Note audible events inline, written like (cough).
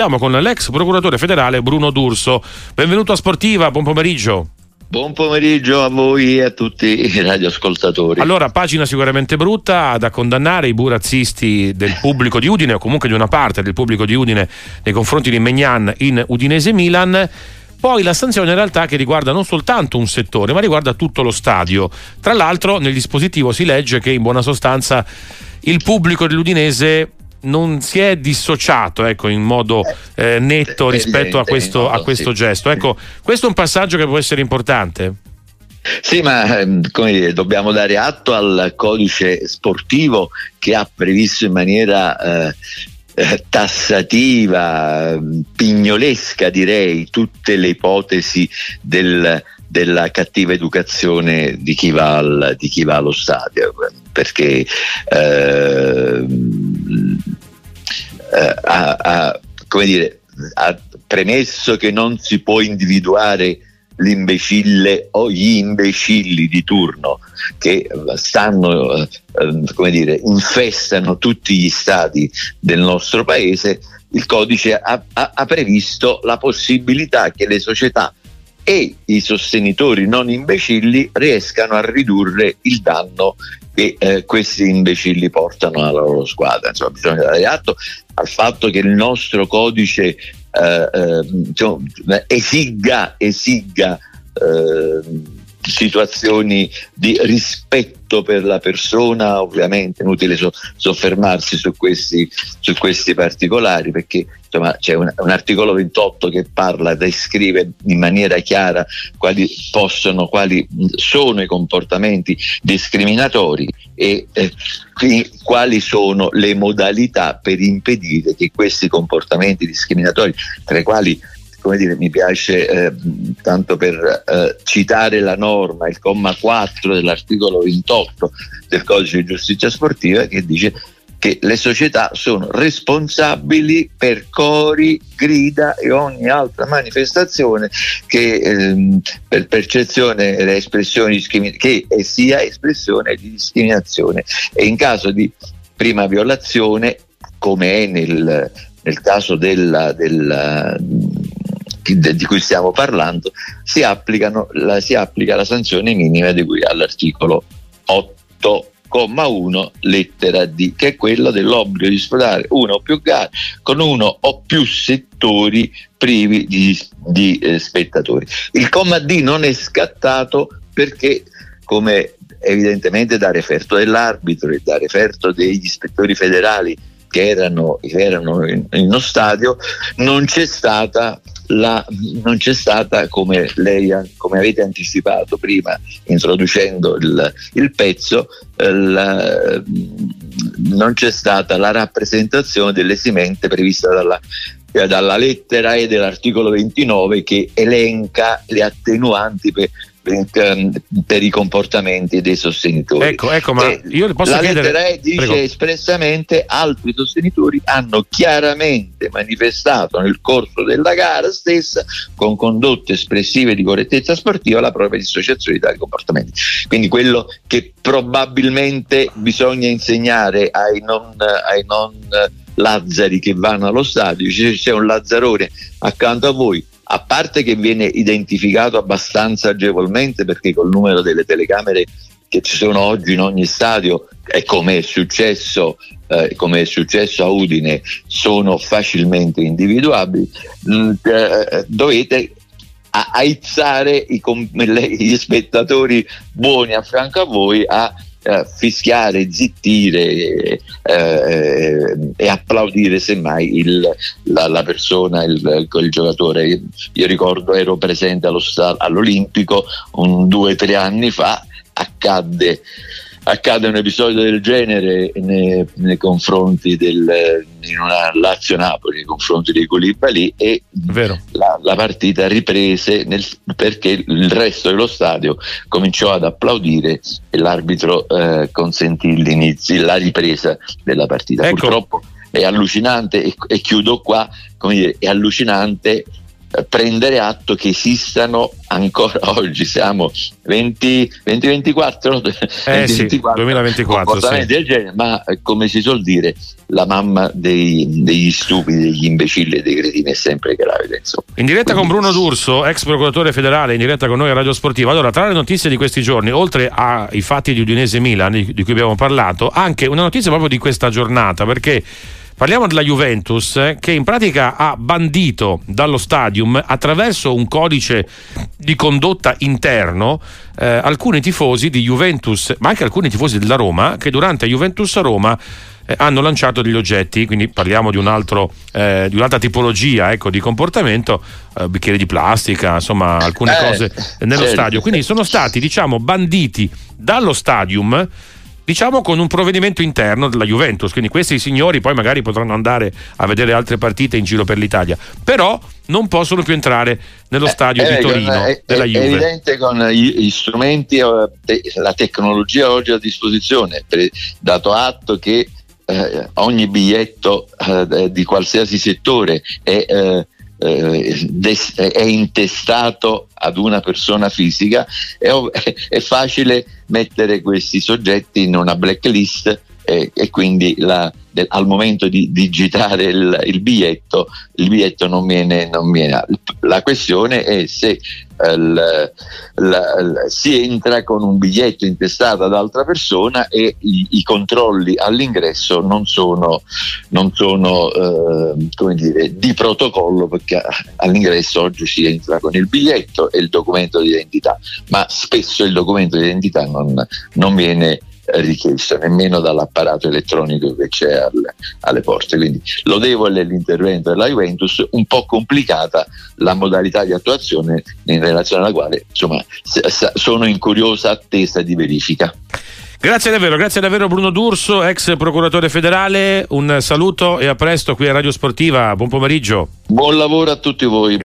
siamo con l'ex procuratore federale Bruno D'Urso. Benvenuto a Sportiva, buon pomeriggio. Buon pomeriggio a voi e a tutti i radioascoltatori. Allora, pagina sicuramente brutta da condannare i burazzisti del pubblico di Udine o comunque di una parte del pubblico di Udine nei confronti di Megnan in Udinese Milan. Poi la sanzione in realtà che riguarda non soltanto un settore, ma riguarda tutto lo stadio. Tra l'altro nel dispositivo si legge che in buona sostanza il pubblico dell'Udinese non si è dissociato ecco, in modo eh, netto rispetto a questo, a questo gesto. Ecco, questo è un passaggio che può essere importante. Sì, ma ehm, dire, dobbiamo dare atto al codice sportivo che ha previsto in maniera eh, eh tassativa, pignolesca direi, tutte le ipotesi del, della cattiva educazione di chi va, al, di chi va allo stadio, perché eh, ha, ha, come dire, ha premesso che non si può individuare l'imbecille o gli imbecilli di turno che stanno, eh, come dire, infestano tutti gli stati del nostro paese, il codice ha, ha, ha previsto la possibilità che le società e i sostenitori non imbecilli riescano a ridurre il danno che eh, questi imbecilli portano alla loro squadra. Insomma, bisogna dare atto al fatto che il nostro codice eh, eh, insomma, esiga, esiga eh, situazioni di rispetto per la persona, ovviamente inutile so, soffermarsi su questi, su questi, particolari perché insomma, c'è un, un, articolo 28 che parla, descrive in maniera chiara quali possono, quali sono i comportamenti discriminatori e eh, quali sono le modalità per impedire che questi comportamenti discriminatori, tra i quali come dire, mi piace eh, tanto per eh, citare la norma, il comma 4 dell'articolo 28 del codice di giustizia sportiva che dice che le società sono responsabili per cori, grida e ogni altra manifestazione che ehm, per percezione espressione discrimin- che sia espressione di discriminazione. E in caso di prima violazione come è nel, nel caso della, della di cui stiamo parlando, si, la, si applica la sanzione minima di cui all'articolo 8,1 lettera D, che è quella dell'obbligo di disputare una o più gare con uno o più settori privi di, di eh, spettatori. Il comma D non è scattato perché, come evidentemente da referto dell'arbitro e da referto degli ispettori federali che erano, erano in, in uno stadio, non c'è stata la, non c'è stata, come lei come avete anticipato prima, introducendo il, il pezzo, la, non c'è stata la rappresentazione dell'esimente prevista dalla, dalla lettera E dell'articolo 29 che elenca le attenuanti per, per i comportamenti dei sostenitori. Ecco, ecco, ma eh, io posso la chiedere... lettera E dice Prego. espressamente altri sostenitori hanno chiaramente manifestato nel corso della gara stessa con condotte espressive di correttezza sportiva la propria dissociazione di tali comportamenti. Quindi quello che probabilmente bisogna insegnare ai non, ai non Lazzari che vanno allo stadio, c'è un Lazzarone accanto a voi a parte che viene identificato abbastanza agevolmente perché col numero delle telecamere che ci sono oggi in ogni stadio e come è successo, eh, come è successo a Udine sono facilmente individuabili mm, eh, dovete aizzare i, gli spettatori buoni a fianco a voi a eh, fischiare, zittire eh, e applaudire semmai il, la, la, persona, il, il giocatore. Io, io, ricordo ero presente allo, all'Olimpico un, due o tre anni fa, accadde accade un episodio del genere nei, nei confronti del in una Lazio-Napoli nei confronti dei Colibali e la, la, partita riprese nel, perché il resto dello stadio cominciò ad applaudire e l'arbitro eh, consentì l'inizio, la ripresa della partita. Ecco. Purtroppo è allucinante e, e chiudo qua, come dire, è allucinante prendere atto che esistano ancora (laughs) oggi, siamo 20, 2024, eh 2024, 2024 sì. (laughs) del genere, ma eh, come si suol dire, la mamma dei, degli stupidi, degli imbecilli e dei cretini è sempre gravida. Insomma. In diretta Quindi, con Bruno D'Urso, ex procuratore federale, in diretta con noi a Radio Sportiva. Allora, tra le notizie di questi giorni, oltre ai fatti di Udinese Milan, di cui abbiamo parlato, anche una notizia proprio di questa giornata, perché Parliamo della Juventus eh, che in pratica ha bandito dallo stadium attraverso un codice di condotta interno eh, alcuni tifosi di Juventus, ma anche alcuni tifosi della Roma che durante Juventus a Roma eh, hanno lanciato degli oggetti, quindi parliamo di, un altro, eh, di un'altra tipologia ecco, di comportamento, eh, bicchieri di plastica, insomma alcune eh, cose nello stadio. Quindi sono stati diciamo banditi dallo stadium diciamo con un provvedimento interno della Juventus, quindi questi signori poi magari potranno andare a vedere altre partite in giro per l'Italia, però non possono più entrare nello eh, stadio eh, di Torino è, della Juve. È evidente con gli strumenti, eh, la tecnologia oggi a disposizione, dato atto che eh, ogni biglietto eh, di qualsiasi settore è eh, è intestato ad una persona fisica, è, (laughs) è facile mettere questi soggetti in una blacklist e, e quindi la, de, al momento di digitare il, il, biglietto, il biglietto non viene, non viene. La questione è se il, la, si entra con un biglietto intestato ad altra persona e i, i controlli all'ingresso non sono, non sono eh, come dire, di protocollo perché all'ingresso oggi si entra con il biglietto e il documento di identità, ma spesso il documento di identità non, non viene richiesto nemmeno dall'apparato elettronico che c'è alle, alle porte. Quindi lodevole l'intervento della Juventus, un po' complicata la modalità di attuazione in relazione alla quale insomma, sono in curiosa attesa di verifica. Grazie davvero, grazie davvero Bruno D'Urso, ex procuratore federale. Un saluto e a presto qui a Radio Sportiva. Buon pomeriggio. Buon lavoro a tutti voi.